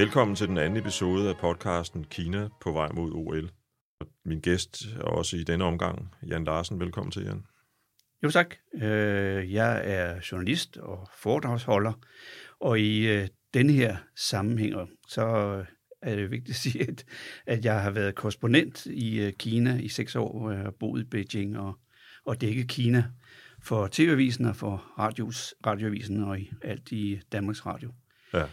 Velkommen til den anden episode af podcasten Kina på vej mod OL. Min gæst er også i denne omgang, Jan Larsen. Velkommen til, Jan. Jo tak. Øh, jeg er journalist og foredragsholder, og i øh, denne her sammenhæng, så er det vigtigt at sige, at, at jeg har været korrespondent i øh, Kina i seks år, hvor jeg har boet i Beijing og, og dækket Kina for TV-avisen og for radios, radioavisen og i alt i Danmarks Radio. Ja.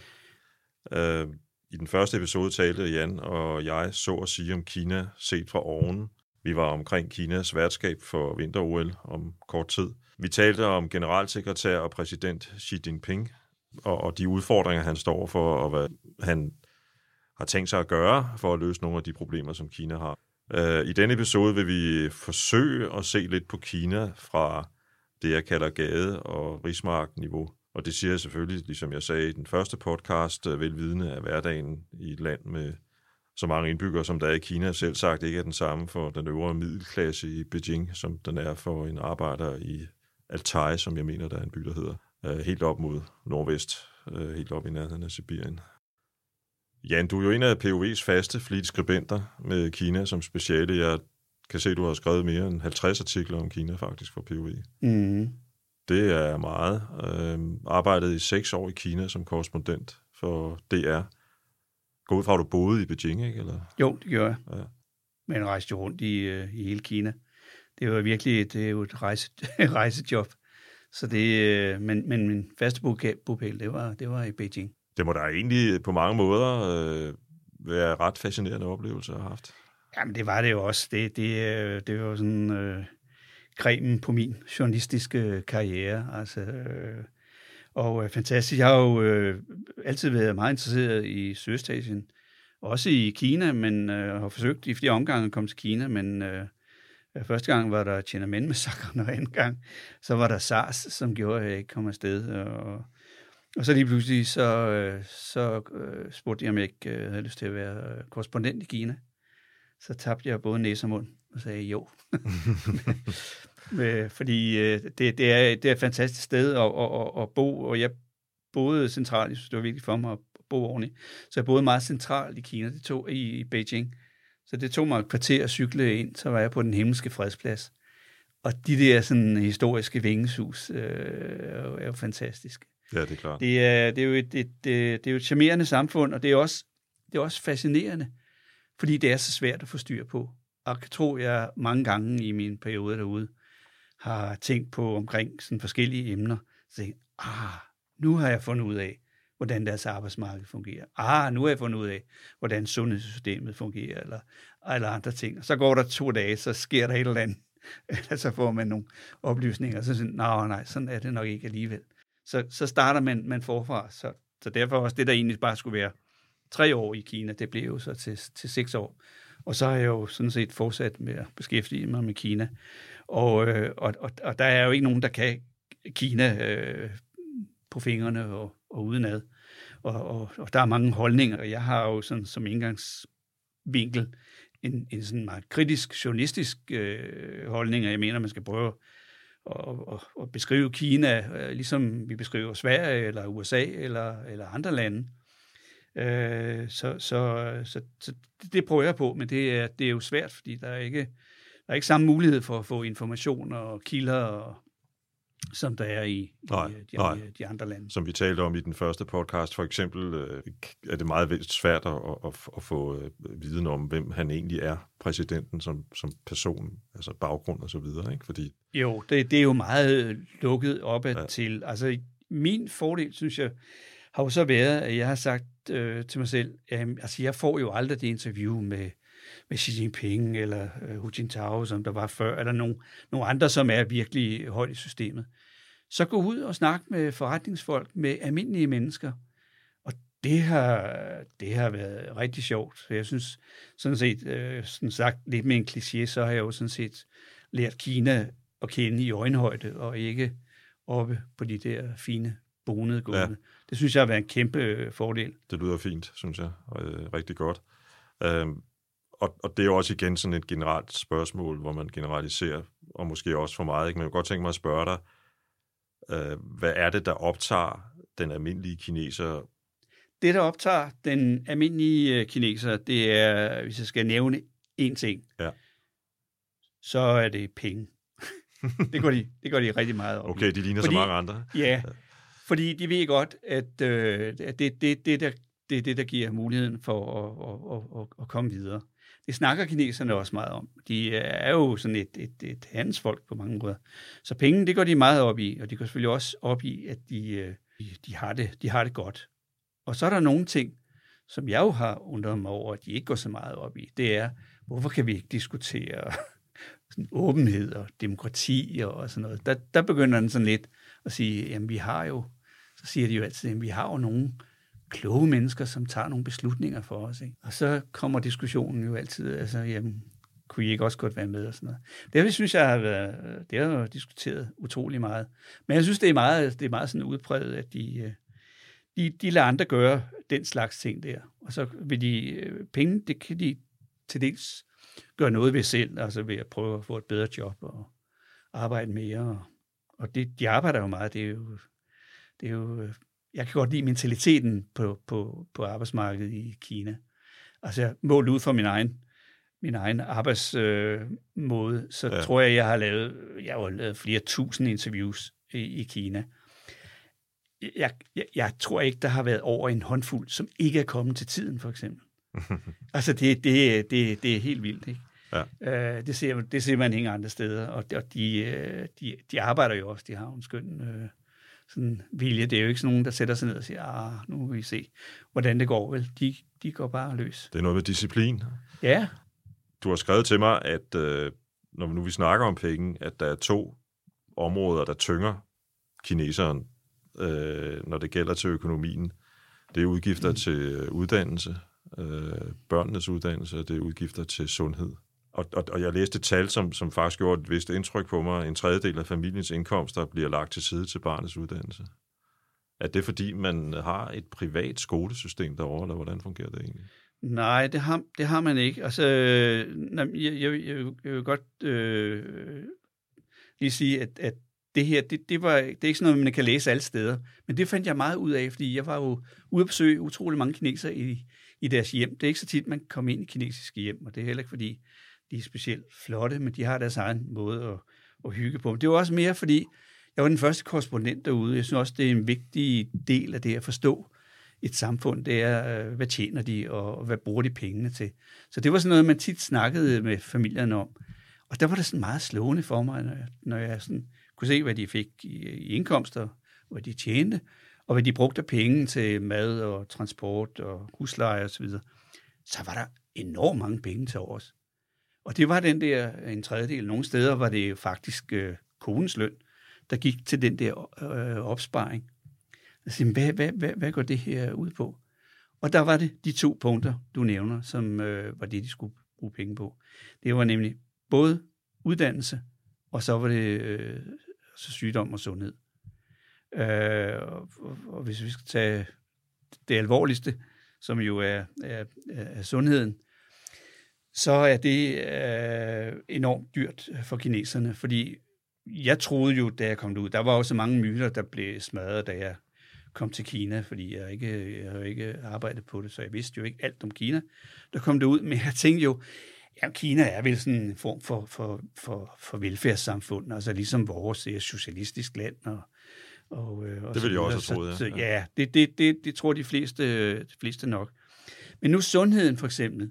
Øh, I den første episode talte Jan og jeg så at sige om Kina set fra oven. Vi var omkring Kinas værtskab for vinter-OL om kort tid. Vi talte om generalsekretær og præsident Xi Jinping og, og de udfordringer, han står for, og hvad han har tænkt sig at gøre for at løse nogle af de problemer, som Kina har. Øh, I denne episode vil vi forsøge at se lidt på Kina fra det, jeg kalder gade- og rigsmark-niveau. Og det siger jeg selvfølgelig, ligesom jeg sagde i den første podcast, øh, velvidende af hverdagen i et land med så mange indbyggere, som der er i Kina, selv sagt ikke er den samme for den øvre middelklasse i Beijing, som den er for en arbejder i Altai, som jeg mener, der er en by, der hedder, øh, helt op mod nordvest, øh, helt op i nærheden af Sibirien. Jan, du er jo en af POV's faste flitskribenter med Kina som speciale. Jeg kan se, at du har skrevet mere end 50 artikler om Kina faktisk for POV. Mm. Det er meget. Øhm, arbejdet i seks år i Kina som korrespondent for DR. Gå ud fra, at du boede i Beijing, ikke? Eller? Jo, det gjorde jeg. Ja. Men rejste rundt i, øh, i hele Kina. Det var virkelig det er jo et rejse, rejsejob. Så det, øh, men, men min faste bopæl, det var, det var i Beijing. Det må da egentlig på mange måder øh, være ret fascinerende oplevelse at have haft. Jamen, det var det jo også. Det, det, øh, det var sådan øh, kremen på min journalistiske karriere. Altså, øh, og øh, fantastisk. Jeg har jo øh, altid været meget interesseret i Sydøstasien. Også i Kina, men øh, har forsøgt i flere omgange at komme til Kina, men øh, første gang var der Tiananmen-massakren, og anden gang så var der SARS, som gjorde, at jeg ikke kom afsted. Og, og så lige pludselig så, øh, så øh, spurgte jeg, om jeg ikke øh, havde lyst til at være øh, korrespondent i Kina. Så tabte jeg både næse og mund og sagde jo. Fordi det, det, er, det er et fantastisk sted at, at, at bo, og jeg boede centralt. Jeg synes, det var vigtigt for mig at bo ordentligt. Så jeg boede meget centralt i Kina, det tog i, i Beijing. Så det tog mig et kvarter at cykle ind, så var jeg på den himmelske fredsplads. Og de der sådan historiske vingeshus øh, er jo fantastiske. Ja, det er klart. Det er, det er, jo, et, et, det er jo et charmerende samfund, og det er, også, det er også fascinerende, fordi det er så svært at få styr på. Og jeg tror, jeg mange gange i min periode derude har tænkt på omkring sådan forskellige emner. Så tænkte, ah, nu har jeg fundet ud af, hvordan deres arbejdsmarked fungerer. Ah, nu har jeg fundet ud af, hvordan sundhedssystemet fungerer, eller, eller andre ting. Og så går der to dage, så sker der et eller andet, eller så får man nogle oplysninger, og så siger nej, nej, sådan er det nok ikke alligevel så, så starter man, man forfra. Så, så derfor også det, der egentlig bare skulle være tre år i Kina, det blev jo så til, til seks år. Og så har jeg jo sådan set fortsat med at beskæftige mig med Kina. Og, øh, og, og, og der er jo ikke nogen, der kan Kina øh, på fingrene og, og udenad. Og, og, og der er mange holdninger. Jeg har jo sådan som indgangsvinkel en, en sådan meget kritisk journalistisk øh, holdning, og jeg mener, man skal prøve og, og, og beskrive Kina, øh, ligesom vi beskriver Sverige eller USA eller, eller andre lande. Øh, så, så, så, så det prøver jeg på, men det er, det er jo svært, fordi der er ikke der er ikke samme mulighed for at få information og kilder og, som der er i, nej, i de, nej. de andre lande. Som vi talte om i den første podcast, for eksempel øh, er det meget svært at, at, at få øh, viden om, hvem han egentlig er, præsidenten som, som person, altså baggrund og så videre, ikke? Fordi... Jo, det, det er jo meget lukket op ja. til. Altså, min fordel, synes jeg, har jo så været, at jeg har sagt øh, til mig selv, at altså, jeg får jo aldrig det interview med med Xi Jinping eller øh, Hu Jintao, som der var før, eller nogle, nogle andre, som er virkelig højt i systemet. Så gå ud og snak med forretningsfolk, med almindelige mennesker. Og det har, det har været rigtig sjovt. Jeg synes sådan set, øh, sådan sagt lidt med en kliché, så har jeg jo sådan set lært Kina at kende i øjenhøjde, og ikke oppe på de der fine bonede gulve. Ja. Det synes jeg har været en kæmpe øh, fordel. Det lyder fint, synes jeg. Øh, rigtig godt. Og, og det er jo også igen sådan et generelt spørgsmål, hvor man generaliserer, og måske også for meget. Ikke? Men jeg kunne godt tænke mig at spørge dig, øh, hvad er det, der optager den almindelige kineser det, der optager den almindelige øh, kineser, det er, hvis jeg skal nævne én ting, Ja. så er det penge. det, går de, det går de rigtig meget op. Okay, de ligner Fordi- så mange andre. Ja, fordi de ved godt, at øh, at det, det, det, der, det er det, der giver muligheden for at, at, at, at komme videre. Det snakker kineserne også meget om. De øh, er jo sådan et, et, et handelsfolk på mange måder. Så penge, det går de meget op i, og de går selvfølgelig også op i, at de, øh, de, har, det, de har det godt. Og så er der nogle ting, som jeg jo har undret mig over, at de ikke går så meget op i. Det er, hvorfor kan vi ikke diskutere sådan åbenhed og demokrati og sådan noget. Der, der begynder den sådan lidt at sige, jamen vi har jo, så siger de jo altid, jamen vi har jo nogen, kloge mennesker, som tager nogle beslutninger for os. Ikke? Og så kommer diskussionen jo altid, altså, jamen, kunne I ikke også godt være med og sådan noget. Det synes jeg har været, det har jo diskuteret utrolig meget. Men jeg synes, det er meget, det er meget sådan udpræget, at de, øh, de, de lader andre gøre den slags ting der. Og så vil de, øh, penge, det kan de til dels gøre noget ved selv, altså ved at prøve at få et bedre job og arbejde mere. Og, og det, de arbejder jo meget, det er jo, det er jo, øh, jeg kan godt lide mentaliteten på, på, på arbejdsmarkedet i Kina. Altså målt ud fra min egen, min egen arbejdsmåde, øh, så Ja. tror jeg, jeg har lavet, jeg har lavet flere tusind interviews i, i Kina. Jeg, jeg, jeg tror ikke, der har været over en håndfuld, som ikke er kommet til tiden, for eksempel. altså, det, det, det, det er helt vildt, ikke? Ja. Øh, det, ser, det ser man ingen andre steder, og, og de, øh, de, de arbejder jo også, de har en skøn øh, sådan vilje. Det er jo ikke sådan nogen, der sætter sig ned og siger, ah, nu vil vi se, hvordan det går, vel? De, de går bare løs. Det er noget med disciplin. Ja, Du har skrevet til mig, at øh, når nu vi snakker om penge, at der er to områder, der tynger kineseren, øh, når det gælder til økonomien. Det er udgifter mm. til øh, uddannelse, øh, børnenes uddannelse, og det er udgifter til sundhed. Og, og, og jeg læste tal, som, som faktisk gjorde et vist indtryk på mig. En tredjedel af familiens indkomster bliver lagt til side til barnets uddannelse. Er det fordi, man har et privat skolesystem derovre, eller hvordan fungerer det egentlig? nej, det har, det har man ikke. Altså, øh, jeg, jeg, jeg, jeg vil godt øh, lige sige, at, at det her, det, det, var, det er ikke sådan noget, man kan læse alle steder. Men det fandt jeg meget ud af, fordi jeg var jo ude at besøge utrolig mange kinesere i, i deres hjem. Det er ikke så tit, man kommer ind i kinesiske hjem, og det er heller ikke, fordi de er specielt flotte, men de har deres egen måde at, at hygge på. Det var også mere, fordi jeg var den første korrespondent derude. Jeg synes også, det er en vigtig del af det at forstå et samfund. Det er, øh, hvad tjener de, og hvad bruger de pengene til. Så det var sådan noget, man tit snakkede med familierne om. Og der var det sådan meget slående for mig, når jeg, når jeg sådan kunne se, hvad de fik i, i indkomster, hvad de tjente, og hvad de brugte penge til mad og transport og husleje osv., så, så var der enormt mange penge til overs. Og det var den der en tredjedel. Nogle steder var det faktisk øh, konens løn, der gik til den der øh, opsparing. Jeg siger, hvad, hvad, hvad, hvad går det her ud på? Og der var det de to punkter, du nævner, som øh, var det, de skulle bruge penge på. Det var nemlig både uddannelse, og så var det øh, så sygdom og sundhed. Øh, og, og, og hvis vi skal tage det alvorligste, som jo er, er, er sundheden, så er det øh, enormt dyrt for kineserne, fordi jeg troede jo, da jeg kom ud, der var også mange myter, der blev smadret, da jeg kom til Kina, fordi jeg ikke jeg har ikke arbejdet på det, så jeg vidste jo ikke alt om Kina. Der kom det ud, men jeg tænkte jo, ja, Kina er vel sådan en form for, for, for, for velfærdssamfund, altså ligesom vores det er et socialistisk land. Og, og, øh, og Det så jeg også have troet, Så, ja. så, ja, det, det, det, det tror de fleste, de fleste nok. Men nu sundheden for eksempel,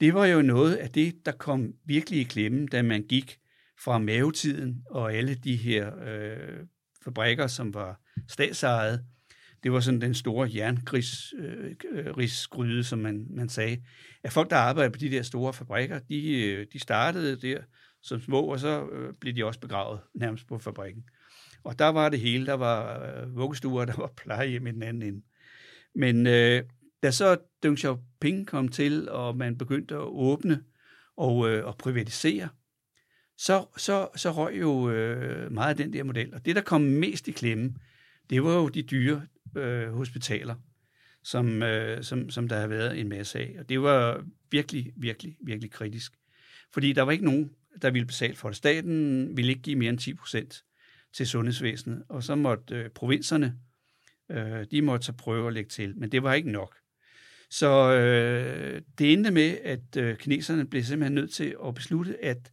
det var jo noget af det, der kom virkelig i klemme, da man gik fra mavetiden og alle de her øh, fabrikker, som var statsejet. Det var sådan den store jerngrisgryde, øh, som man, man sagde. At folk, der arbejdede på de der store fabrikker, de, øh, de startede der som små, og så øh, blev de også begravet nærmest på fabrikken. Og der var det hele. Der var øh, vuggestuer, der var plejehjem i den anden ende. Men øh, da så Deng Xiaoping kom til, og man begyndte at åbne og, øh, og privatisere, så, så, så røg jo øh, meget af den der model. Og det, der kom mest i klemme, det var jo de dyre øh, hospitaler, som, øh, som, som der har været en masse af. Og det var virkelig, virkelig, virkelig kritisk. Fordi der var ikke nogen, der ville betale for det. Staten ville ikke give mere end 10 procent til sundhedsvæsenet, og så måtte øh, provinserne Øh, de måtte så prøve at lægge til, men det var ikke nok. Så øh, det endte med, at øh, kineserne blev simpelthen nødt til at beslutte, at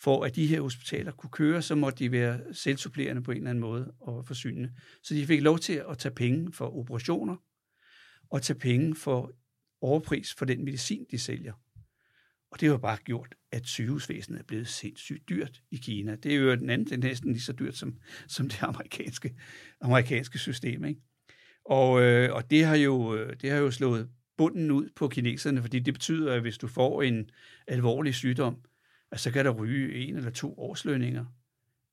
for at de her hospitaler kunne køre, så måtte de være selvsupplerende på en eller anden måde og forsynende. Så de fik lov til at tage penge for operationer og tage penge for overpris for den medicin, de sælger. Og det har bare gjort, at sygehusvæsenet er blevet sindssygt dyrt i Kina. Det er jo den anden, det er næsten lige så dyrt som, som det amerikanske, amerikanske system. Ikke? Og, øh, og det, har jo, øh, det har jo slået bunden ud på kineserne, fordi det betyder, at hvis du får en alvorlig sygdom, at så kan der ryge en eller to årslønninger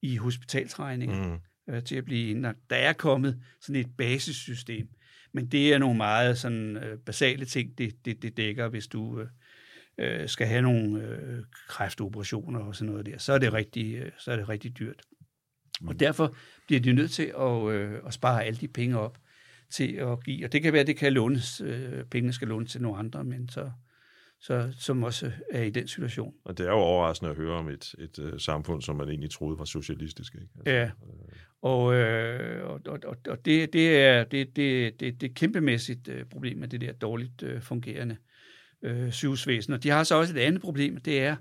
i hospitalsregninger mm. øh, til at blive indlagt. Der er kommet sådan et basissystem, men det er nogle meget sådan, øh, basale ting, det, det, det dækker, hvis du øh, øh, skal have nogle øh, kræftoperationer og sådan noget der. Så er det rigtig, øh, så er det rigtig dyrt. Mm. Og derfor bliver de nødt til at, øh, at spare alle de penge op til at give. Og det kan være, at det kan lånes, øh, pengene skal lånes til nogle andre, men så, så, som også er i den situation. Og det er jo overraskende at høre om et, et uh, samfund, som man egentlig troede var socialistisk. Ikke? Altså, ja, øh... og, øh, og, og, og det, det, er, det, det, det, det er kæmpemæssigt uh, problem med det der dårligt uh, fungerende uh, sygehusvæsen. Og de har så også et andet problem, det er,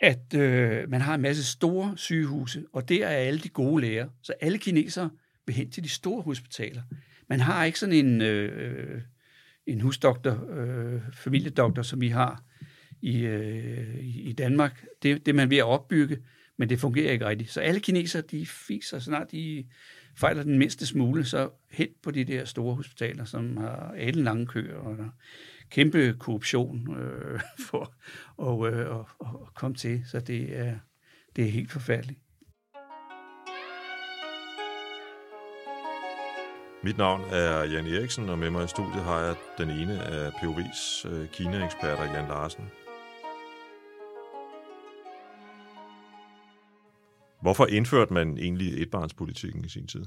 at øh, man har en masse store sygehuse, og der er alle de gode læger. Så alle kinesere vil hen til de store hospitaler. Man har ikke sådan en, øh, en husdoktor, øh, familiedoktor, som vi har i, øh, i Danmark. Det, det er man ved at opbygge, men det fungerer ikke rigtigt. Så alle kinesere, de fiser, snart de fejler den mindste smule, så hen på de der store hospitaler, som har alle lange køer og der kæmpe korruption øh, for at, øh, og, og komme til. Så det er, det er helt forfærdeligt. Mit navn er Jan Eriksen, og med mig i studiet har jeg den ene af POV's øh, Kina-eksperter, Jan Larsen. Hvorfor indførte man egentlig etbarnspolitikken i sin tid?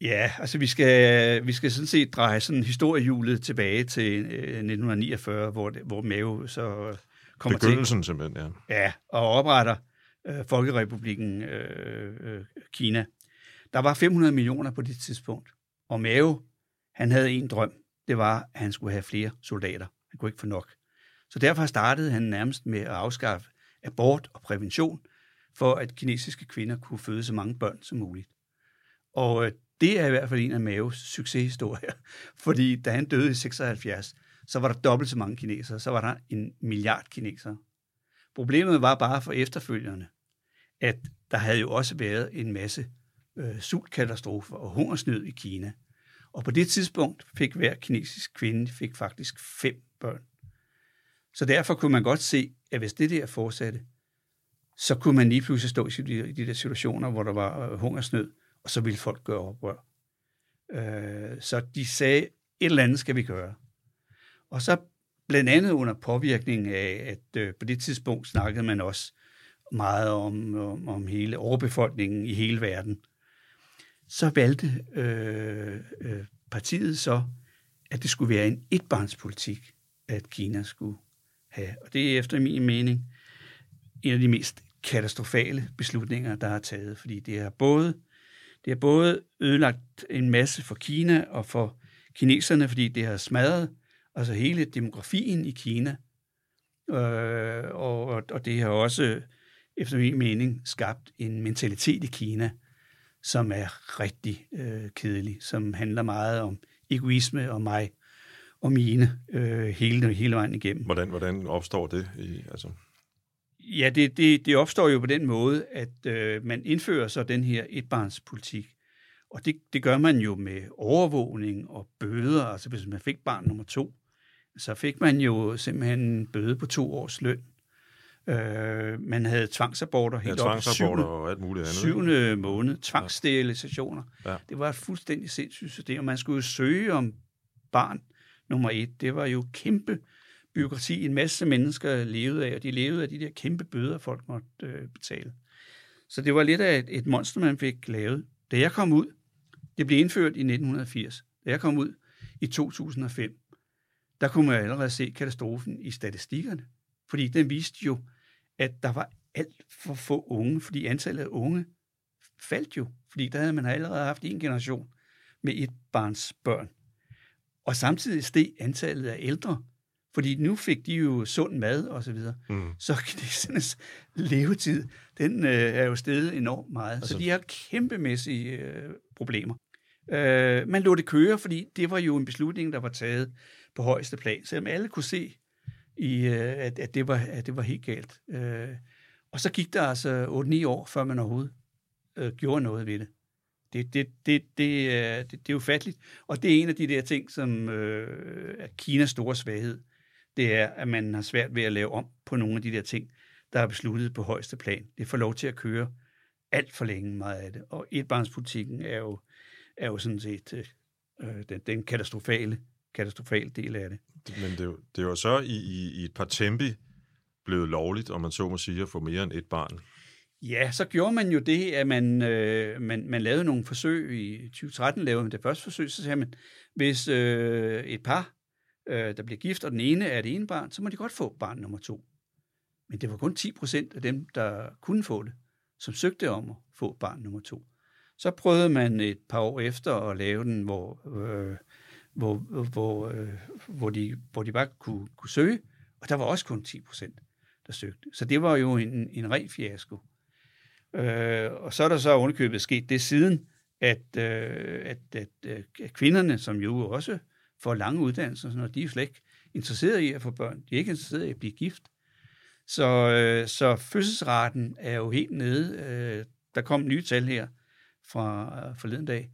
Ja, altså vi skal, vi skal sådan set dreje sådan historiehjulet tilbage til øh, 1949, hvor, det, hvor Mao så kommer Begyndelsen til. simpelthen, ja. Ja, og opretter øh, Folkerepublikken øh, øh, Kina. Der var 500 millioner på det tidspunkt, og Mao, han havde en drøm. Det var, at han skulle have flere soldater. Han kunne ikke få nok. Så derfor startede han nærmest med at afskaffe abort og prævention, for at kinesiske kvinder kunne føde så mange børn som muligt. Og øh, det er i hvert fald en af Maos succeshistorier, fordi da han døde i 76, så var der dobbelt så mange kinesere, så var der en milliard kinesere. Problemet var bare for efterfølgerne, at der havde jo også været en masse øh, sultkatastrofer og hungersnød i Kina. Og på det tidspunkt fik hver kinesisk kvinde fik faktisk fem børn. Så derfor kunne man godt se, at hvis det der fortsatte, så kunne man lige pludselig stå i de, de der situationer, hvor der var øh, hungersnød, og så ville folk gøre oprør. Øh, så de sagde, et eller andet skal vi gøre. Og så blandt andet under påvirkning af, at øh, på det tidspunkt snakkede man også meget om, om, om hele overbefolkningen i hele verden så valgte øh, øh, partiet så, at det skulle være en etbarnspolitik, at Kina skulle have. Og det er efter min mening en af de mest katastrofale beslutninger, der er taget, fordi det har både, det har både ødelagt en masse for Kina og for kineserne, fordi det har smadret altså hele demografien i Kina, øh, og, og det har også efter min mening skabt en mentalitet i Kina, som er rigtig øh, kedelig, som handler meget om egoisme og mig og mine øh, hele, hele vejen igennem. Hvordan, hvordan opstår det? I, altså? Ja, det, det, det opstår jo på den måde, at øh, man indfører så den her etbarnspolitik. Og det, det gør man jo med overvågning og bøder. Altså hvis man fik barn nummer to, så fik man jo simpelthen en bøde på to års løn. Øh, man havde tvangsaborter helt ja, op og alt muligt andet. Syvende måned, tvangssterilisationer. Ja. Det var et fuldstændig sindssygt system, og man skulle jo søge om barn nummer et. Det var jo kæmpe byråkrati, en masse mennesker levede af, og de levede af de der kæmpe bøder, folk måtte øh, betale. Så det var lidt af et, et monster, man fik lavet. Da jeg kom ud, det blev indført i 1980. Da jeg kom ud i 2005, der kunne man allerede se katastrofen i statistikkerne. Fordi den viste jo, at der var alt for få unge, fordi antallet af unge faldt jo fordi der havde man allerede haft en generation med et barns børn. Og samtidig steg antallet af ældre, fordi nu fik de jo sund mad og så videre. Mm. Så kinesernes levetid, den øh, er jo steget enormt meget. Altså, så de har kæmpemæssige øh, problemer. Øh, man lå det køre, fordi det var jo en beslutning, der var taget på højeste plan, selvom alle kunne se, i, øh, at, at, det var, at det var helt galt. Øh, og så gik der altså 8-9 år, før man overhovedet øh, gjorde noget ved det. Det, det, det, det, er, det, det er ufatteligt. Og det er en af de der ting, som øh, er Kinas store svaghed. Det er, at man har svært ved at lave om på nogle af de der ting, der er besluttet på højeste plan. Det får lov til at køre alt for længe meget af det. Og etbarnspolitikken er jo, er jo sådan set øh, øh den, den katastrofale, katastrofale del af det. Men det, det var så i, i, i et par tempi blevet lovligt, om man så må sige, at få mere end et barn. Ja, så gjorde man jo det, at man, øh, man, man lavede nogle forsøg. I 2013 lavede man det første forsøg, så sagde man, hvis øh, et par, øh, der bliver gift, og den ene er det ene barn, så må de godt få barn nummer to. Men det var kun 10 procent af dem, der kunne få det, som søgte om at få barn nummer to. Så prøvede man et par år efter at lave den, hvor, øh, hvor, hvor, øh, hvor, de, hvor de bare kunne, kunne søge, og der var også kun 10 procent, der søgte. Så det var jo en, en ren fiasko. Øh, og så er der så underkøbet sket det siden, at, øh, at, at, øh, at kvinderne, som jo også får lange uddannelser, når de er slet ikke interesseret i at få børn. De er ikke interesseret i at blive gift. Så, øh, så fødselsraten er jo helt nede. Øh, der kom nye tal her fra øh, forleden dag,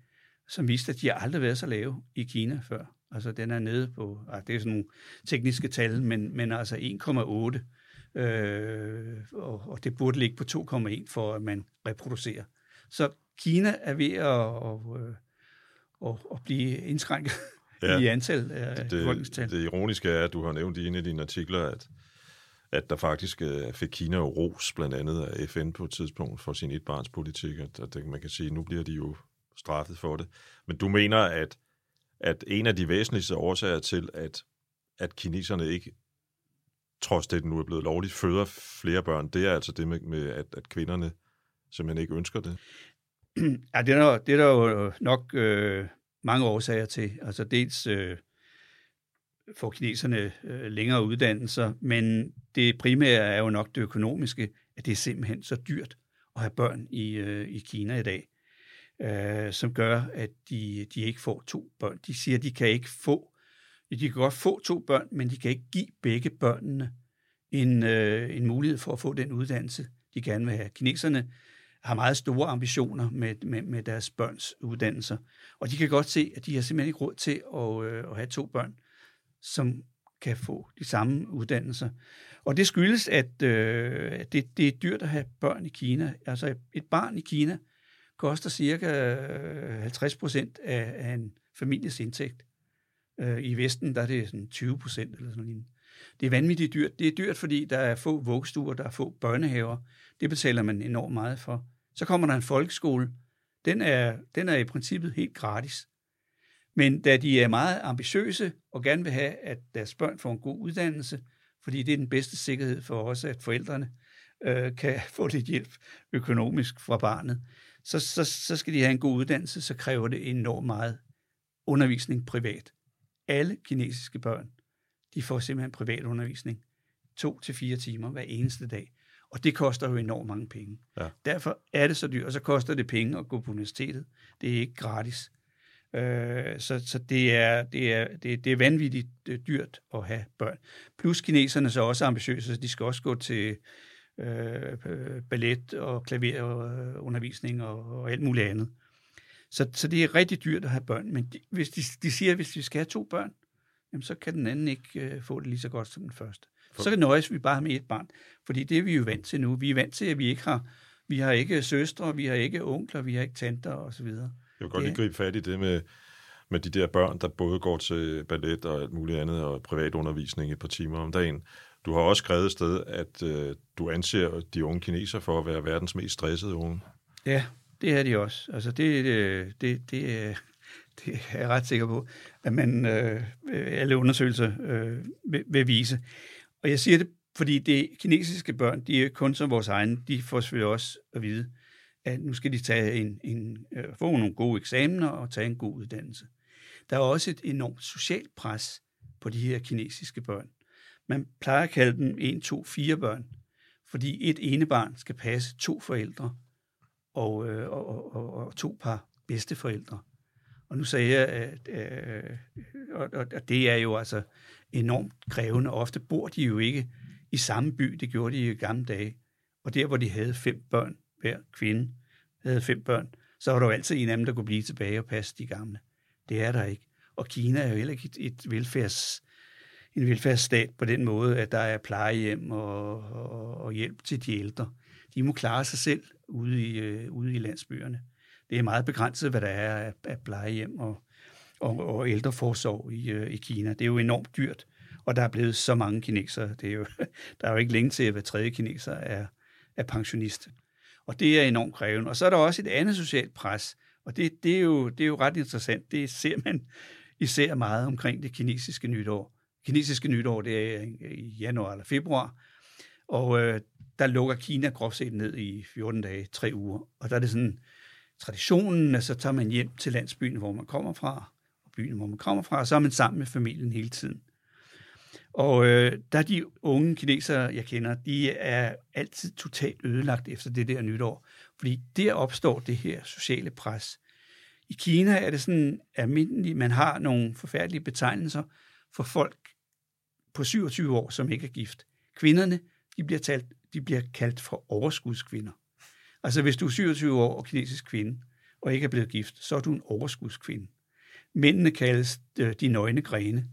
som viste, at de har aldrig været så lave i Kina før. Altså den er nede på, ah, det er sådan nogle tekniske tal, men, men altså 1,8. Øh, og, og det burde ligge på 2,1 for at man reproducerer. Så Kina er ved at, at, at, at blive indskrænket ja. i antal af det, det, det ironiske er, at du har nævnt i en af dine artikler, at at der faktisk øh, fik Kina jo ros blandt andet af FN på et tidspunkt for sin etbarnspolitik, at, at man kan sige, at nu bliver de jo straffet for det. Men du mener, at, at en af de væsentligste årsager til, at, at kineserne ikke, trods det nu er blevet lovligt, føder flere børn, det er altså det med, med at, at kvinderne simpelthen ikke ønsker det? Ja, det er der, det er der jo nok øh, mange årsager til. Altså dels øh, får kineserne øh, længere uddannelser, men det primære er jo nok det økonomiske, at det er simpelthen så dyrt at have børn i, øh, i Kina i dag, øh, som gør, at de, de ikke får to børn. De siger, at de kan ikke få, de kan godt få to børn, men de kan ikke give begge børnene en, øh, en mulighed for at få den uddannelse, de gerne vil have. Kineserne har meget store ambitioner med, med, med deres børns uddannelser, og de kan godt se, at de har simpelthen ikke råd til at, øh, at have to børn som kan få de samme uddannelser. Og det skyldes, at øh, det, det er dyrt at have børn i Kina. Altså et barn i Kina koster cirka øh, 50 procent af, af en families indtægt. Øh, I Vesten der er det sådan 20 procent eller sådan noget. Det er vanvittigt dyrt. Det er dyrt, fordi der er få vuggestuer, der er få børnehaver. Det betaler man enormt meget for. Så kommer der en folkeskole. Den er, den er i princippet helt gratis. Men da de er meget ambitiøse og gerne vil have, at deres børn får en god uddannelse, fordi det er den bedste sikkerhed for os, at forældrene øh, kan få lidt hjælp økonomisk fra barnet, så, så, så skal de have en god uddannelse, så kræver det enormt meget undervisning privat. Alle kinesiske børn, de får simpelthen privat undervisning. To til fire timer hver eneste dag. Og det koster jo enormt mange penge. Ja. Derfor er det så dyrt, og så koster det penge at gå på universitetet. Det er ikke gratis. Øh, så så det, er, det, er, det, det er vanvittigt øh, dyrt at have børn. Plus kineserne er så også ambitiøse, så de skal også gå til øh, ballet og klaverundervisning og, og alt muligt andet. Så, så det er rigtig dyrt at have børn. Men de, hvis de, de siger, at hvis vi skal have to børn, jamen, så kan den anden ikke øh, få det lige så godt som den første. For... Så kan nøjes vi bare med et barn. Fordi det er vi jo vant til nu. Vi er vant til, at vi ikke har, vi har ikke søstre, vi har ikke onkler, vi har ikke tanter osv. Jeg vil godt lige gribe fat i det med, med de der børn, der både går til ballet og alt muligt andet, og privat undervisning et par timer om dagen. Du har også skrevet et sted, at øh, du anser de unge kineser for at være verdens mest stressede unge. Ja, det er de også. Altså det, øh, det, det, det, det er jeg ret sikker på, at man øh, alle undersøgelser øh, vil, vil vise. Og jeg siger det, fordi det kinesiske børn, de er kun som vores egne, de får selvfølgelig også at vide, at nu skal de tage en, en, øh, få nogle gode eksamener og tage en god uddannelse. Der er også et enormt socialt pres på de her kinesiske børn. Man plejer at kalde dem 1, 2, 4 børn, fordi et ene barn skal passe to forældre og, øh, og, og, og to par bedsteforældre. Og nu sagde jeg, at øh, og, og det er jo altså enormt krævende. Ofte bor de jo ikke i samme by, det gjorde de i gamle dage. Og der, hvor de havde fem børn, hver kvinde havde fem børn, så var der jo altid en af dem, der kunne blive tilbage og passe de gamle. Det er der ikke. Og Kina er jo heller ikke et, et velfærds, en velfærdsstat på den måde, at der er plejehjem og, og, og hjælp til de ældre. De må klare sig selv ude i, øh, ude i landsbyerne. Det er meget begrænset, hvad der er af, af plejehjem og, og, og ældreforsorg i, øh, i Kina. Det er jo enormt dyrt, og der er blevet så mange kinesere. Det er jo, der er jo ikke længe til, at hver tredje kineser er, er pensionist. Og det er enormt krævende. Og så er der også et andet socialt pres, og det, det, er, jo, det er jo ret interessant. Det ser man især meget omkring det kinesiske nytår. Kinesiske nytår, det er øh, i januar eller februar, og øh, der lukker Kina groft set ned i 14 dage, tre uger. Og der er det sådan traditionen, at så tager man hjem til landsbyen, hvor man kommer fra, og byen, hvor man kommer fra, og så er man sammen med familien hele tiden. Og øh, der er de unge kinesere, jeg kender, de er altid totalt ødelagt efter det der nytår. Fordi der opstår det her sociale pres. I Kina er det sådan almindeligt, man har nogle forfærdelige betegnelser for folk på 27 år, som ikke er gift. Kvinderne, de bliver, talt, de bliver kaldt for overskudskvinder. Altså hvis du er 27 år og kinesisk kvinde, og ikke er blevet gift, så er du en overskudskvinde. Mændene kaldes øh, de nøgne grene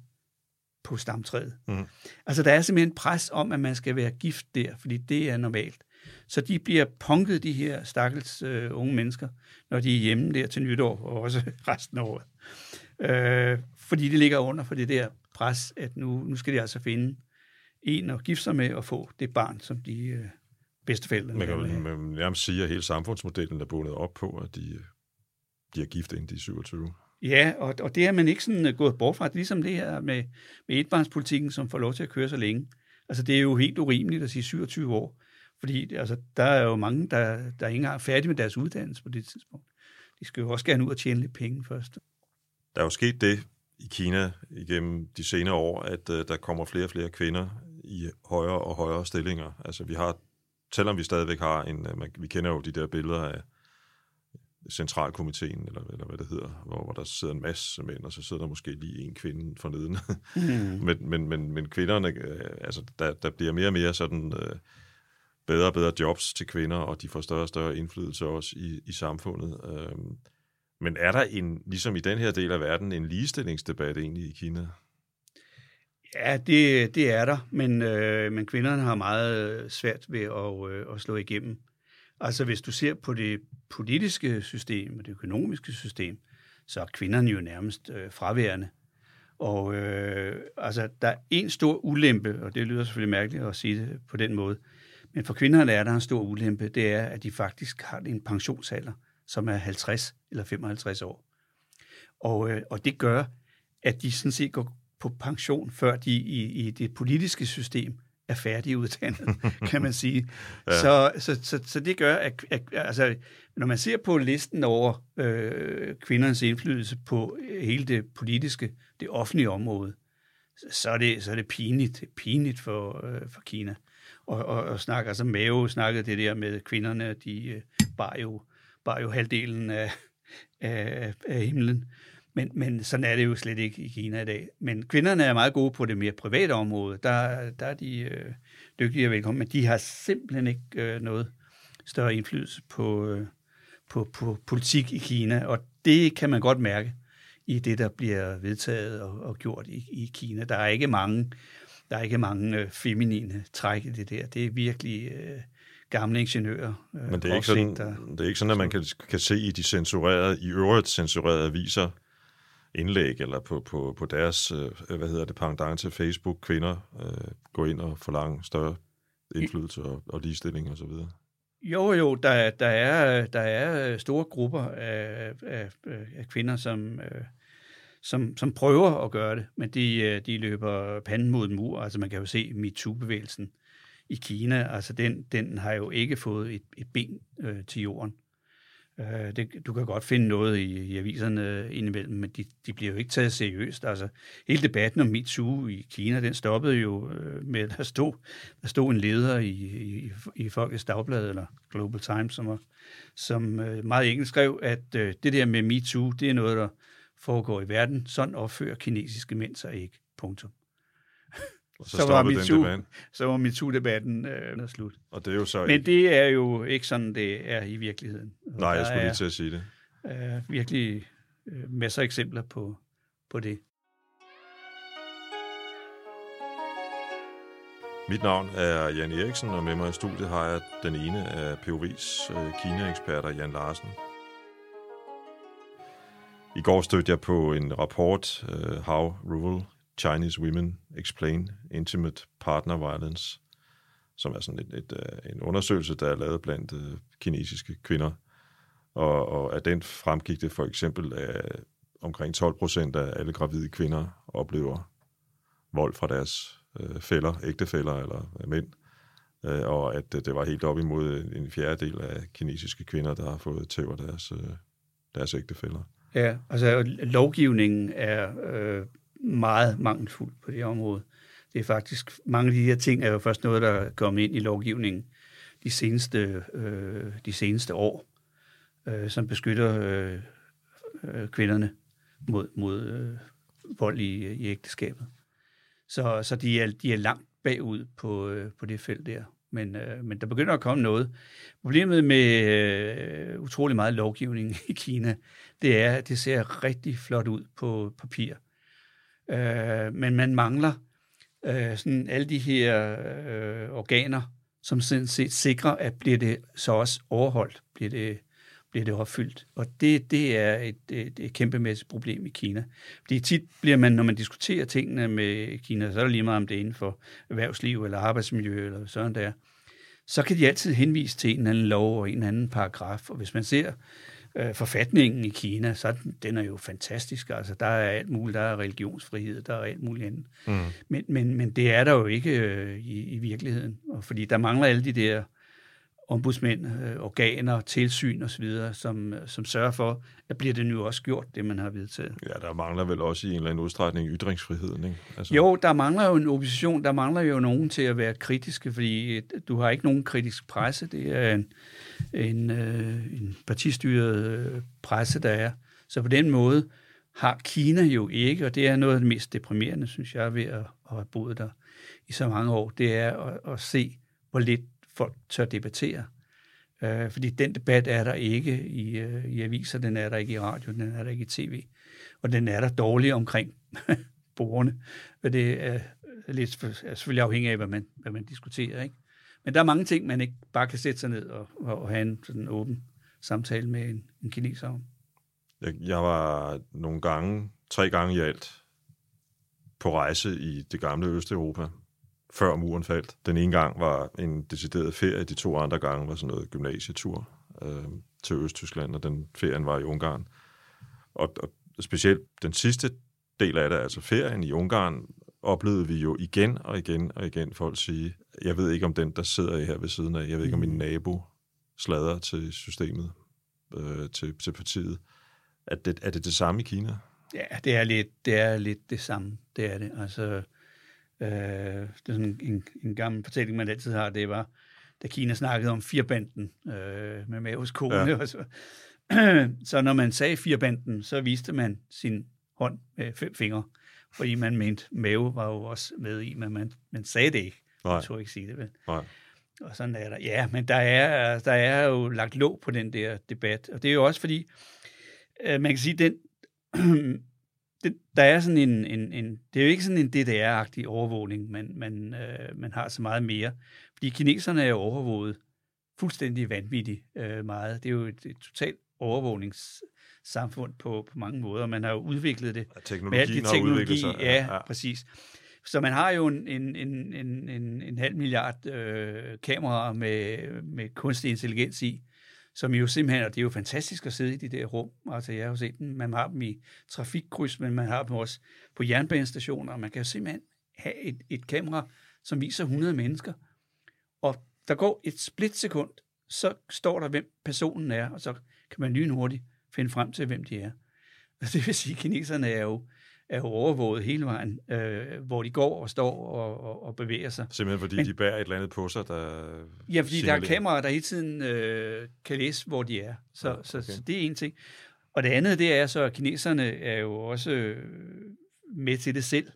på stamtræet. Mm. Altså der er simpelthen pres om, at man skal være gift der, fordi det er normalt. Så de bliver punket, de her stakkels øh, unge mennesker, når de er hjemme der til nytår, og også resten af året. Øh, fordi det ligger under for det der pres, at nu, nu skal de altså finde en at gifte sig med og få det barn, som de øh, bedsteforældre Man kan jo nærmest sige, at hele samfundsmodellen er bundet op på, at de, de er gift inden de er 27. Ja, og, og det er man ikke sådan øh, gået bort fra. Det er ligesom det her med, med etbarnspolitikken, som får lov til at køre så længe. Altså, det er jo helt urimeligt at sige 27 år. Fordi altså, der er jo mange, der, der ikke engang er færdige med deres uddannelse på det tidspunkt. De skal jo også gerne ud og tjene lidt penge først. Der er jo sket det i Kina igennem de senere år, at uh, der kommer flere og flere kvinder i højere og højere stillinger. Altså vi har, selvom vi stadigvæk har en, uh, vi kender jo de der billeder af centralkomiteen, eller, eller hvad det hedder, hvor, hvor der sidder en masse mænd, og så sidder der måske lige en kvinde for neden. Mm. men, men, men, men kvinderne, øh, altså der, der bliver mere og mere sådan øh, bedre og bedre jobs til kvinder, og de får større og større indflydelse også i, i samfundet. Øh, men er der en, ligesom i den her del af verden, en ligestillingsdebat egentlig i Kina? Ja, det, det er der, men, øh, men kvinderne har meget svært ved at, øh, at slå igennem. Altså hvis du ser på det politiske system og det økonomiske system, så er kvinderne jo nærmest øh, fraværende. Og øh, altså, der er en stor ulempe, og det lyder selvfølgelig mærkeligt at sige det på den måde, men for kvinderne er der en stor ulempe, det er, at de faktisk har en pensionsalder, som er 50 eller 55 år. Og, øh, og det gør, at de sådan set går på pension, før de i, i det politiske system er færdiguddannet, kan man sige. ja. så, så, så, så det gør, at, at altså, når man ser på listen over øh, kvindernes indflydelse på hele det politiske, det offentlige område, så er det, så er det pinligt, pinligt for, øh, for Kina. Og, og, og snakker, altså Mao snakkede det der med kvinderne, de øh, bar, jo, var jo halvdelen af, af, af himlen. Men, men sådan er det jo slet ikke i Kina i dag. Men kvinderne er meget gode på det mere private område. Der, der er de øh, dygtige og velkommen, men de har simpelthen ikke øh, noget større indflydelse på, øh, på, på politik i Kina. Og det kan man godt mærke i det, der bliver vedtaget og, og gjort i, i Kina. Der er ikke mange, der er ikke mange øh, feminine træk i det der. Det er virkelig... Øh, gamle ingeniører. Øh, Men det er, ikke sådan, der, det er ikke sådan, at man kan, kan se i de censurerede, i øvrigt censurerede aviser, indlæg, eller på, på, på deres, øh, hvad hedder det, pendant til Facebook, kvinder øh, gå ind og forlange større indflydelse og, og ligestilling osv.? Jo, jo, der, der, er, der er store grupper af, af, af kvinder, som, øh, som, som prøver at gøre det, men de, øh, de løber panden mod en mur. Altså man kan jo se MeToo-bevægelsen i Kina, altså den, den har jo ikke fået et, et ben øh, til jorden. Øh, det, du kan godt finde noget i, i aviserne øh, indimellem, men de, de bliver jo ikke taget seriøst. Altså, hele debatten om MeToo i Kina, den stoppede jo øh, med, at der stod, der stod en leder i, i, i Folkets Dagblad, eller Global Times, som, var, som øh, meget enkelt skrev, at øh, det der med MeToo, det er noget, der foregår i verden. Sådan opfører kinesiske mænd sig ikke. Punktum. Og så, så var MeToo, så var MeToo-debatten øh, slut. Og det er jo så Men det er jo ikke sådan, det er i virkeligheden. Og Nej, jeg skulle lige til at sige det. Er virkelig øh, masser af eksempler på, på det. Mit navn er Jan Eriksen, og med mig i studiet har jeg den ene af POV's øh, Kina-eksperter, Jan Larsen. I går stødte jeg på en rapport, uh, How Rural Chinese Women Explain Intimate Partner Violence, som er sådan et, et, en undersøgelse, der er lavet blandt øh, kinesiske kvinder. Og, og af den fremgik det for eksempel, at omkring 12 procent af alle gravide kvinder oplever vold fra deres øh, fælder, ægtefælder eller øh, mænd. Øh, og at det var helt op imod en fjerdedel af kinesiske kvinder, der har fået tæv deres, øh, deres ægtefælder. Ja, altså lovgivningen er øh, meget mangelfuld på det område. Det er faktisk, mange af de her ting er jo først noget, der er kommet ind i lovgivningen de seneste, øh, de seneste år, øh, som beskytter øh, øh, kvinderne mod, mod øh, vold i, i ægteskabet. Så, så de, er, de er langt bagud på, øh, på det felt der. Men, øh, men der begynder at komme noget. Problemet med øh, utrolig meget lovgivning i Kina, det er, at det ser rigtig flot ud på papir. Øh, Øh, men man mangler øh, sådan alle de her øh, organer, som sådan set sikrer, at bliver det så også overholdt, bliver det, bliver det opfyldt. Og det, det er et, et, et kæmpemæssigt problem i Kina. Fordi tit bliver man, når man diskuterer tingene med Kina, så er det lige meget om det er inden for erhvervsliv eller arbejdsmiljø eller sådan der, så kan de altid henvise til en eller anden lov og en eller anden paragraf. Og hvis man ser øh, forfatningen i Kina, så den, den er jo fantastisk. Altså, der er alt muligt. Der er religionsfrihed, der er alt muligt andet. Mm. Men, men, men det er der jo ikke øh, i, i virkeligheden. Og fordi der mangler alle de der ombudsmænd, øh, organer, tilsyn osv., som, som sørger for, at bliver det nu også gjort, det man har vedtaget. Ja, der mangler vel også i en eller anden udstrækning ytringsfriheden, ikke? Altså... Jo, der mangler jo en opposition, der mangler jo nogen til at være kritiske, fordi du har ikke nogen kritisk presse, det er en, en, øh, en partistyret øh, presse, der er. Så på den måde har Kina jo ikke, og det er noget af det mest deprimerende, synes jeg, ved at, at have boet der i så mange år, det er at, at se, hvor lidt folk tør debattere. Øh, fordi den debat er der ikke i, øh, i aviser, den er der ikke i radio, den er der ikke i tv. Og den er der dårlig omkring borgerne. Og det er lidt er selvfølgelig afhængig af, hvad man, hvad man diskuterer. Ikke? Men der er mange ting, man ikke bare kan sætte sig ned og, og have en sådan åben samtale med en, en kineser om. Jeg, jeg var nogle gange, tre gange i alt, på rejse i det gamle Østeuropa, før muren faldt. Den ene gang var en decideret ferie, de to andre gange var sådan noget gymnasietur øh, til Østtyskland, og den ferien var i Ungarn. Og, og specielt den sidste del af det, altså ferien i Ungarn, oplevede vi jo igen og igen og igen folk sige, jeg ved ikke om den, der sidder her ved siden af, jeg ved ikke om min mm. nabo slader til systemet, øh, til, til partiet. Er det, er det det samme i Kina? Ja, det er lidt det, er lidt det samme. Det er det. Altså, Øh, det er sådan en, en gammel fortælling, man altid har, det var, da Kina snakkede om firbanden øh, med Maos kone. Ja. så. så når man sagde firbanden, så viste man sin hånd med fem fingre, fordi man mente, Mao var jo også med i, men man, man sagde det ikke. Nej. Jeg tror ikke sige det, vel? Nej. Og sådan er der. Ja, men der er, der er jo lagt låg på den der debat, og det er jo også fordi, øh, man kan sige, den det, der er sådan en, en, en, det er jo ikke sådan en DDR-agtig overvågning, man, man, øh, man har så meget mere. Fordi kineserne er jo overvåget fuldstændig vanvittigt øh, meget. Det er jo et, et totalt overvågningssamfund på, på mange måder. Man har jo udviklet det. Ja, teknologien med teknologi, har udviklet sig. Ja, ja, præcis. Så man har jo en, en, en, en, en, en halv milliard øh, kameraer med, med kunstig intelligens i, som jo simpelthen, og det er jo fantastisk at sidde i de der rum, altså jeg har jo set dem, man har dem i trafikkryds, men man har dem også på jernbanestationer, og man kan jo simpelthen have et, et kamera, som viser 100 mennesker, og der går et splitsekund, så står der, hvem personen er, og så kan man lynhurtigt finde frem til, hvem de er. Det vil sige, at kineserne er jo, er jo overvåget hele vejen, øh, hvor de går og står og, og, og bevæger sig. Simpelthen fordi Men, de bærer et eller andet på sig, der Ja, fordi signalerer. der er kameraer, der hele tiden øh, kan læse, hvor de er. Så, ja, okay. så, så det er en ting. Og det andet, det er så, at kineserne er jo også øh, med til det selv,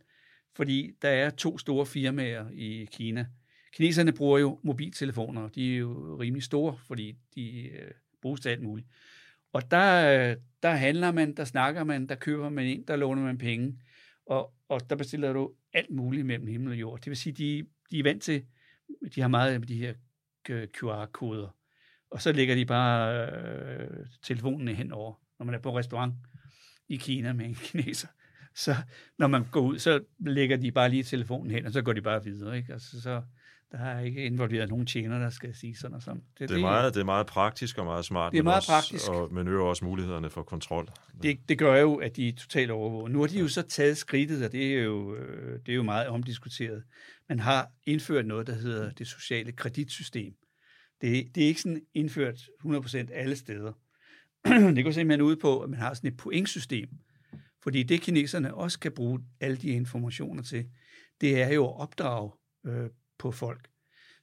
fordi der er to store firmaer i Kina. Kineserne bruger jo mobiltelefoner, de er jo rimelig store, fordi de øh, bruges til alt muligt. Og der, der handler man, der snakker man, der køber man ind, der låner man penge, og, og der bestiller du alt muligt mellem himmel og jord. Det vil sige, de, de er vant til, de har meget af de her øh, QR-koder, og så lægger de bare øh, telefonen henover, når man er på restaurant i Kina med en kineser. Så når man går ud, så lægger de bare lige telefonen hen, og så går de bare videre. Ikke? Altså, så, der er ikke involveret nogen tjener, der skal sige sådan og sådan. Det, det, er, meget, det er meget praktisk og meget smart. Det er meget også, praktisk. Og, men øger også mulighederne for kontrol. Det, det gør jo, at de er totalt overvåget. Nu har de jo så taget skridtet, og det er jo, øh, det er jo meget omdiskuteret. Man har indført noget, der hedder det sociale kreditsystem. Det, det er ikke sådan indført 100% alle steder. det går simpelthen ud på, at man har sådan et pointsystem. Fordi det kineserne også kan bruge alle de informationer til, det er jo at opdrage øh, på folk.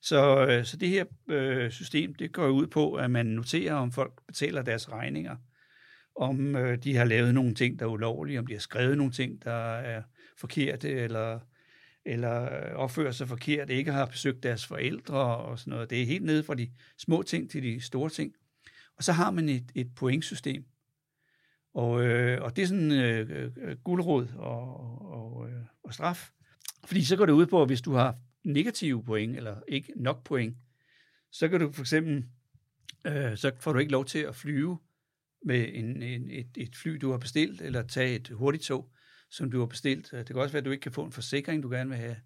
Så, øh, så det her øh, system, det går ud på, at man noterer, om folk betaler deres regninger, om øh, de har lavet nogle ting, der er ulovlige, om de har skrevet nogle ting, der er forkerte, eller, eller øh, opfører sig forkert, ikke har besøgt deres forældre og sådan noget. Det er helt nede fra de små ting til de store ting. Og så har man et, et pointsystem. Og, øh, og det er sådan øh, øh guldråd og, og, og, øh, og straf. Fordi så går det ud på, at hvis du har negative point, eller ikke nok point, så kan du for eksempel, øh, så får du ikke lov til at flyve med en, en, et, et fly, du har bestilt, eller tage et hurtigt tog, som du har bestilt. Det kan også være, at du ikke kan få en forsikring, du gerne vil have.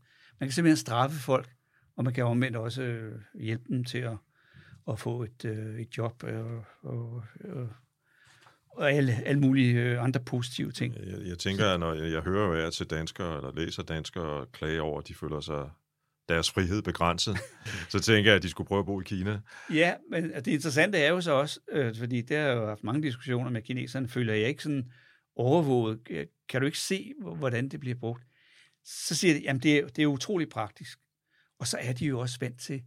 Man kan simpelthen straffe folk, og man kan omvendt også øh, hjælpe dem til at, at få et, øh, et job og, og, og, og alle, alle mulige øh, andre positive ting. Jeg, jeg tænker, at når jeg hører jer til danskere, eller læser danskere klage over, at de føler sig deres frihed begrænset, så tænker jeg, at de skulle prøve at bo i Kina. Ja, men det interessante er jo så også, øh, fordi der har jo haft mange diskussioner med kineserne, føler jeg ikke sådan overvåget. Kan du ikke se, hvordan det bliver brugt? Så siger de, jamen det er, det er utrolig praktisk. Og så er de jo også vant til,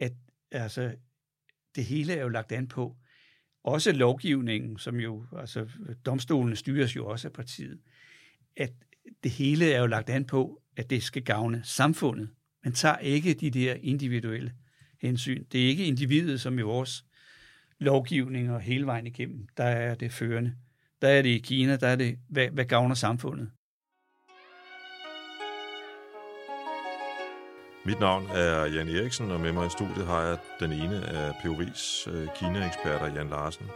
at altså, det hele er jo lagt an på, også lovgivningen, som jo, altså domstolene styres jo også af partiet, at det hele er jo lagt an på, at det skal gavne samfundet. Man tager ikke de der individuelle hensyn. Det er ikke individet, som i vores lovgivning og hele vejen igennem, der er det førende. Der er det i Kina, der er det, hvad, hvad gavner samfundet. Mit navn er Jan Eriksen, og med mig i studiet har jeg den ene af POV's øh, Kina-eksperter, Jan Larsen.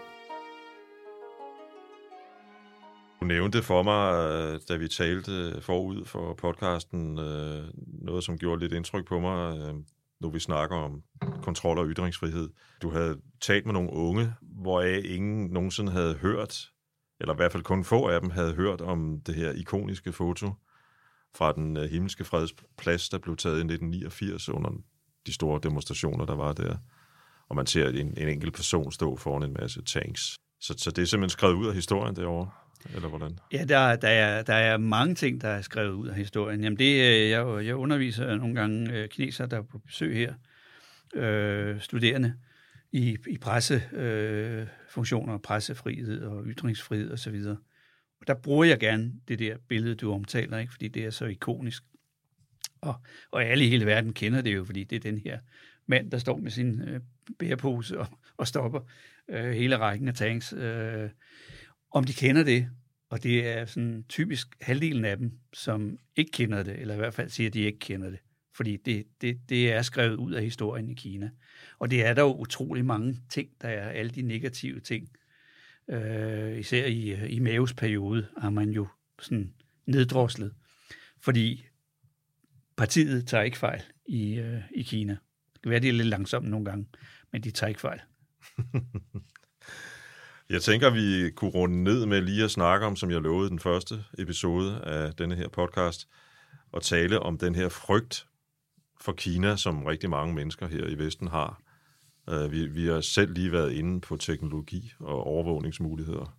Du nævnte for mig, øh, da vi talte øh, forud for podcasten, øh, noget, som gjorde lidt indtryk på mig, når vi snakker om kontrol og ytringsfrihed. Du havde talt med nogle unge, hvoraf ingen nogensinde havde hørt, eller i hvert fald kun få af dem havde hørt om det her ikoniske foto fra den himmelske fredsplads, der blev taget i 1989 under de store demonstrationer, der var der. Og man ser en, en enkelt person stå foran en masse tanks. Så, så det er simpelthen skrevet ud af historien derovre, eller hvordan? Ja, der, der, er, der er mange ting, der er skrevet ud af historien. Jamen det, øh, jeg, jeg underviser nogle gange øh, kineser, der er på besøg her, øh, studerende, i, i pressefunktioner, øh, pressefrihed og ytringsfrihed osv. Og og der bruger jeg gerne det der billede, du omtaler, ikke? fordi det er så ikonisk. Og, og alle i hele verden kender det jo, fordi det er den her mand, der står med sin øh, bærepose og, og stopper øh, hele rækken af tanks. Øh, om de kender det, og det er sådan typisk halvdelen af dem, som ikke kender det, eller i hvert fald siger, at de ikke kender det. Fordi det, det, det er skrevet ud af historien i Kina. Og det er der jo utrolig mange ting, der er alle de negative ting, øh, især i, i Maves periode, har man jo sådan neddroslet, fordi partiet tager ikke fejl i, øh, i Kina. Det kan være, det er lidt langsomt nogle gange, men de tager ikke fejl. Jeg tænker, vi kunne runde ned med lige at snakke om, som jeg lovede den første episode af denne her podcast, og tale om den her frygt for Kina, som rigtig mange mennesker her i Vesten har. Øh, vi, vi har selv lige været inde på teknologi og overvågningsmuligheder.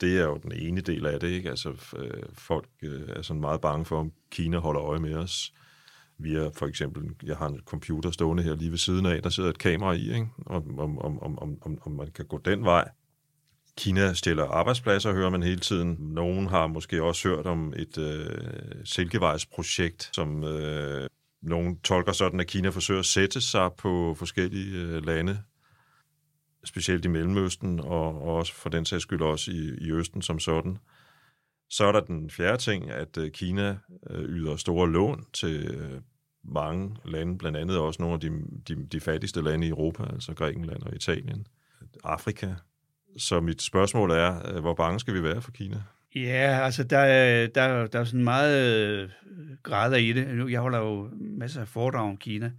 Det er jo den ene del af det, ikke? Altså, øh, folk øh, er sådan meget bange for, om Kina holder øje med os. Vi er for eksempel, jeg har en computer stående her lige ved siden af, der sidder et kamera i, ikke? Om, om, om, om, om, om man kan gå den vej. Kina stiller arbejdspladser, hører man hele tiden. Nogen har måske også hørt om et øh, Silkevejsprojekt, som øh, nogen tolker sådan, at Kina forsøger at sætte sig på forskellige øh, lande, specielt i Mellemøsten, og, og også for den sags skyld også i, i Østen som sådan. Så er der den fjerde ting, at øh, Kina øh, yder store lån til øh, mange lande, blandt andet også nogle af de, de, de fattigste lande i Europa, altså Grækenland og Italien, Afrika. Så mit spørgsmål er, hvor bange skal vi være for Kina? Ja, altså der, er, der, der er sådan meget øh, grader i det. Jeg holder jo masser af foredrag om Kina.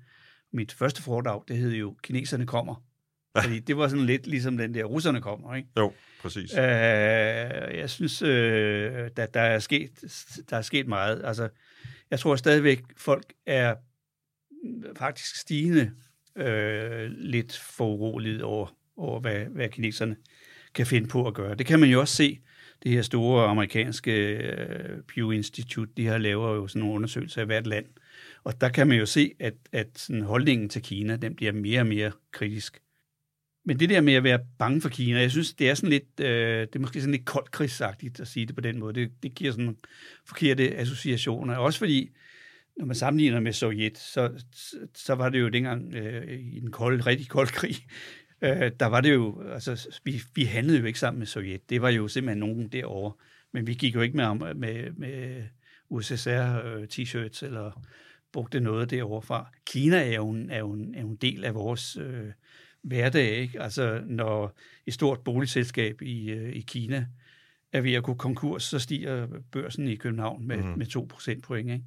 Mit første foredrag, det hed jo Kineserne kommer. Fordi det var sådan lidt ligesom den der, russerne kommer, ikke? Jo, præcis. Øh, jeg synes, øh, der, der, er sket, der er sket meget. Altså, jeg tror stadigvæk, folk er faktisk stigende øh, lidt for over, over hvad, hvad kineserne kan finde på at gøre. Det kan man jo også se det her store amerikanske øh, Pew Institute, de har lavet jo sådan nogle undersøgelser af hvert land. Og der kan man jo se, at, at sådan holdningen til Kina, den bliver mere og mere kritisk. Men det der med at være bange for Kina, jeg synes, det er sådan lidt, øh, det er måske sådan lidt koldkrigsagtigt at sige det på den måde. Det, det giver sådan forkerte associationer. Også fordi, når man sammenligner med Sovjet, så, så var det jo dengang øh, i den kolde, rigtig kolde krig, øh, der var det jo, altså, vi, vi handlede jo ikke sammen med Sovjet. Det var jo simpelthen nogen derovre. Men vi gik jo ikke med, med, med USSR-t-shirts øh, eller brugte noget derovre fra. Kina er jo en, er jo en, er jo en del af vores øh, hverdag. Ikke? Altså, når et stort boligselskab i, øh, i Kina er ved at gå konkurs, så stiger børsen i København med, mm. med 2 procentpoint. Ikke?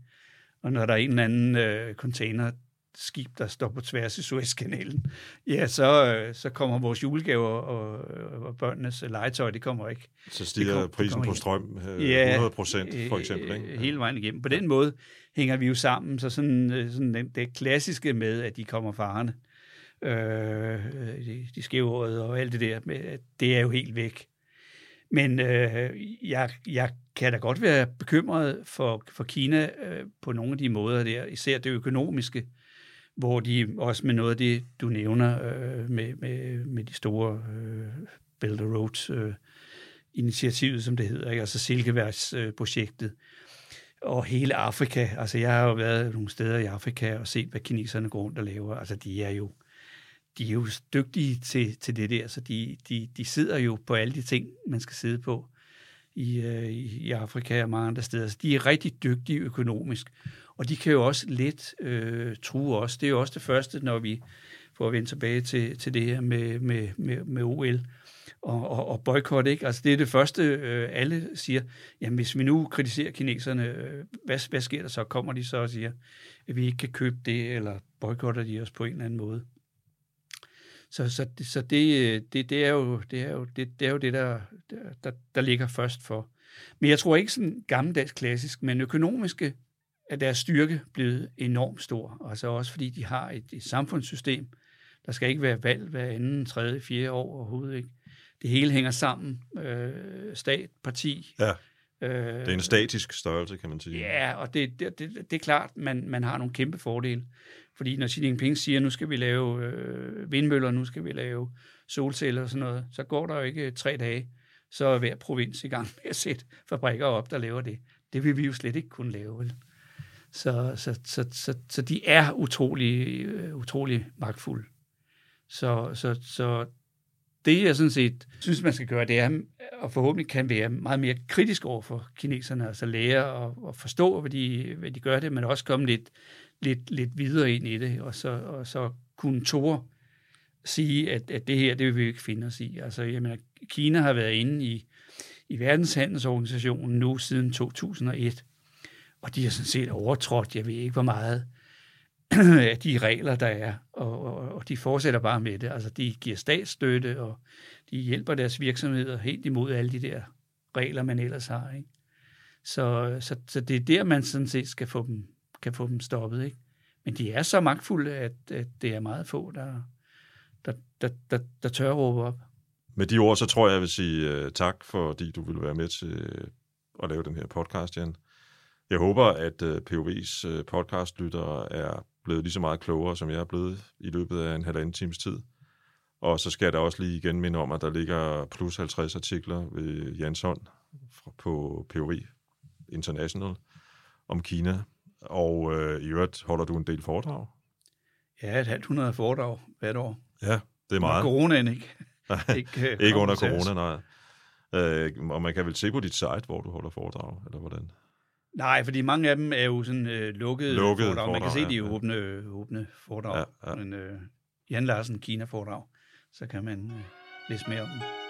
Og når der er en eller anden øh, container, skib, der står på tværs i Suezkanalen, ja, så, øh, så kommer vores julegaver og, og børnenes legetøj, det kommer ikke. Så stiger kom, prisen på strøm øh, ja, 100 procent, for eksempel. Ikke? Ja. Hele vejen igennem. På den måde hænger vi jo sammen, så sådan, øh, sådan det, det klassiske med, at de kommer farerne, øh, de, de skæve og alt det der, det er jo helt væk. Men øh, jeg, jeg kan da godt være bekymret for, for Kina øh, på nogle af de måder der, især det økonomiske hvor de også med noget af det, du nævner øh, med, med, med de store øh, Belt and Road øh, initiativet, som det hedder, ikke? altså Silkeværksprojektet, øh, og hele Afrika. Altså jeg har jo været nogle steder i Afrika og set, hvad kineserne går rundt og laver. Altså de er jo, de er jo dygtige til, til det der, så de, de, de sidder jo på alle de ting, man skal sidde på i, øh, i Afrika og mange andre steder. Så de er rigtig dygtige økonomisk. Og de kan jo også let øh, true os. Det er jo også det første, når vi får vendt vende tilbage til, til det her med, med, med, med OL og, og, og boykot. Ikke? Altså det er det første, øh, alle siger, jamen hvis vi nu kritiserer kineserne, øh, hvad, hvad sker der så? Kommer de så og siger, at vi ikke kan købe det, eller boykotter de os på en eller anden måde? Så, så, så det, det, det, er jo, det, er jo, det, det er jo det, der, der, der ligger først for. Men jeg tror ikke sådan gammeldags klassisk, men økonomiske er deres styrke blevet enormt stor. Altså også fordi de har et, et samfundssystem. Der skal ikke være valg hver anden, tredje, fjerde år overhovedet. Ikke? Det hele hænger sammen. Øh, stat, parti. Ja. Øh, det er en statisk størrelse, kan man sige. Ja, og det, det, det, det er klart, man, man har nogle kæmpe fordele. Fordi når Xi Jinping siger, nu skal vi lave øh, vindmøller, nu skal vi lave solceller og sådan noget, så går der jo ikke øh, tre dage, så er hver provins i gang med at sætte fabrikker op, der laver det. Det vil vi jo slet ikke kunne lave, vel? Så, så, så, så, så de er utrolig, øh, utrolig magtfulde. Så, så, så det, jeg sådan set synes, man skal gøre, det er, og forhåbentlig kan være meget mere kritisk over for kineserne, altså lære og, og forstå, hvad de, hvad de gør det, men også komme lidt, lidt, lidt videre ind i det, og så, og så kunne Thor sige, at, at det her, det vil vi ikke finde os i. Altså, jeg mener, Kina har været inde i, i verdenshandelsorganisationen nu siden 2001, og de har sådan set overtrådt, jeg ved ikke hvor meget, af de regler, der er, og, og, og de fortsætter bare med det. Altså, de giver statsstøtte, og de hjælper deres virksomheder helt imod alle de der regler, man ellers har. Ikke? Så, så, så det er der, man sådan set skal få dem, kan få dem stoppet. Ikke? Men de er så magtfulde, at, at det er meget få, der, der, der, der, der tør råbe op. Med de ord, så tror jeg, jeg vil sige uh, tak, fordi du vil være med til øh, at lave den her podcast, Jan. Jeg håber, at øh, uh, POV's uh, podcastlyttere er blevet lige så meget klogere, som jeg er blevet i løbet af en halvanden times tid. Og så skal jeg da også lige igen minde om, at der ligger plus 50 artikler ved Jans hånd på POV International om Kina. Og øh, i øvrigt holder du en del foredrag. Ja, et halvt hundrede foredrag hvert år. Ja, det er meget. Under coronaen, ikke? ikke, øh, ikke under corona, nej. Øh, og man kan vel se på dit site, hvor du holder foredrag, eller hvordan? Nej, fordi mange af dem er jo sådan øh, lukkede, lukkede foredrag. Man kan se, de ja, åbne, åbne foredrag. Ja, ja. Men øh, Jan Larsen, Kina-foredrag, så kan man øh, læse mere om dem.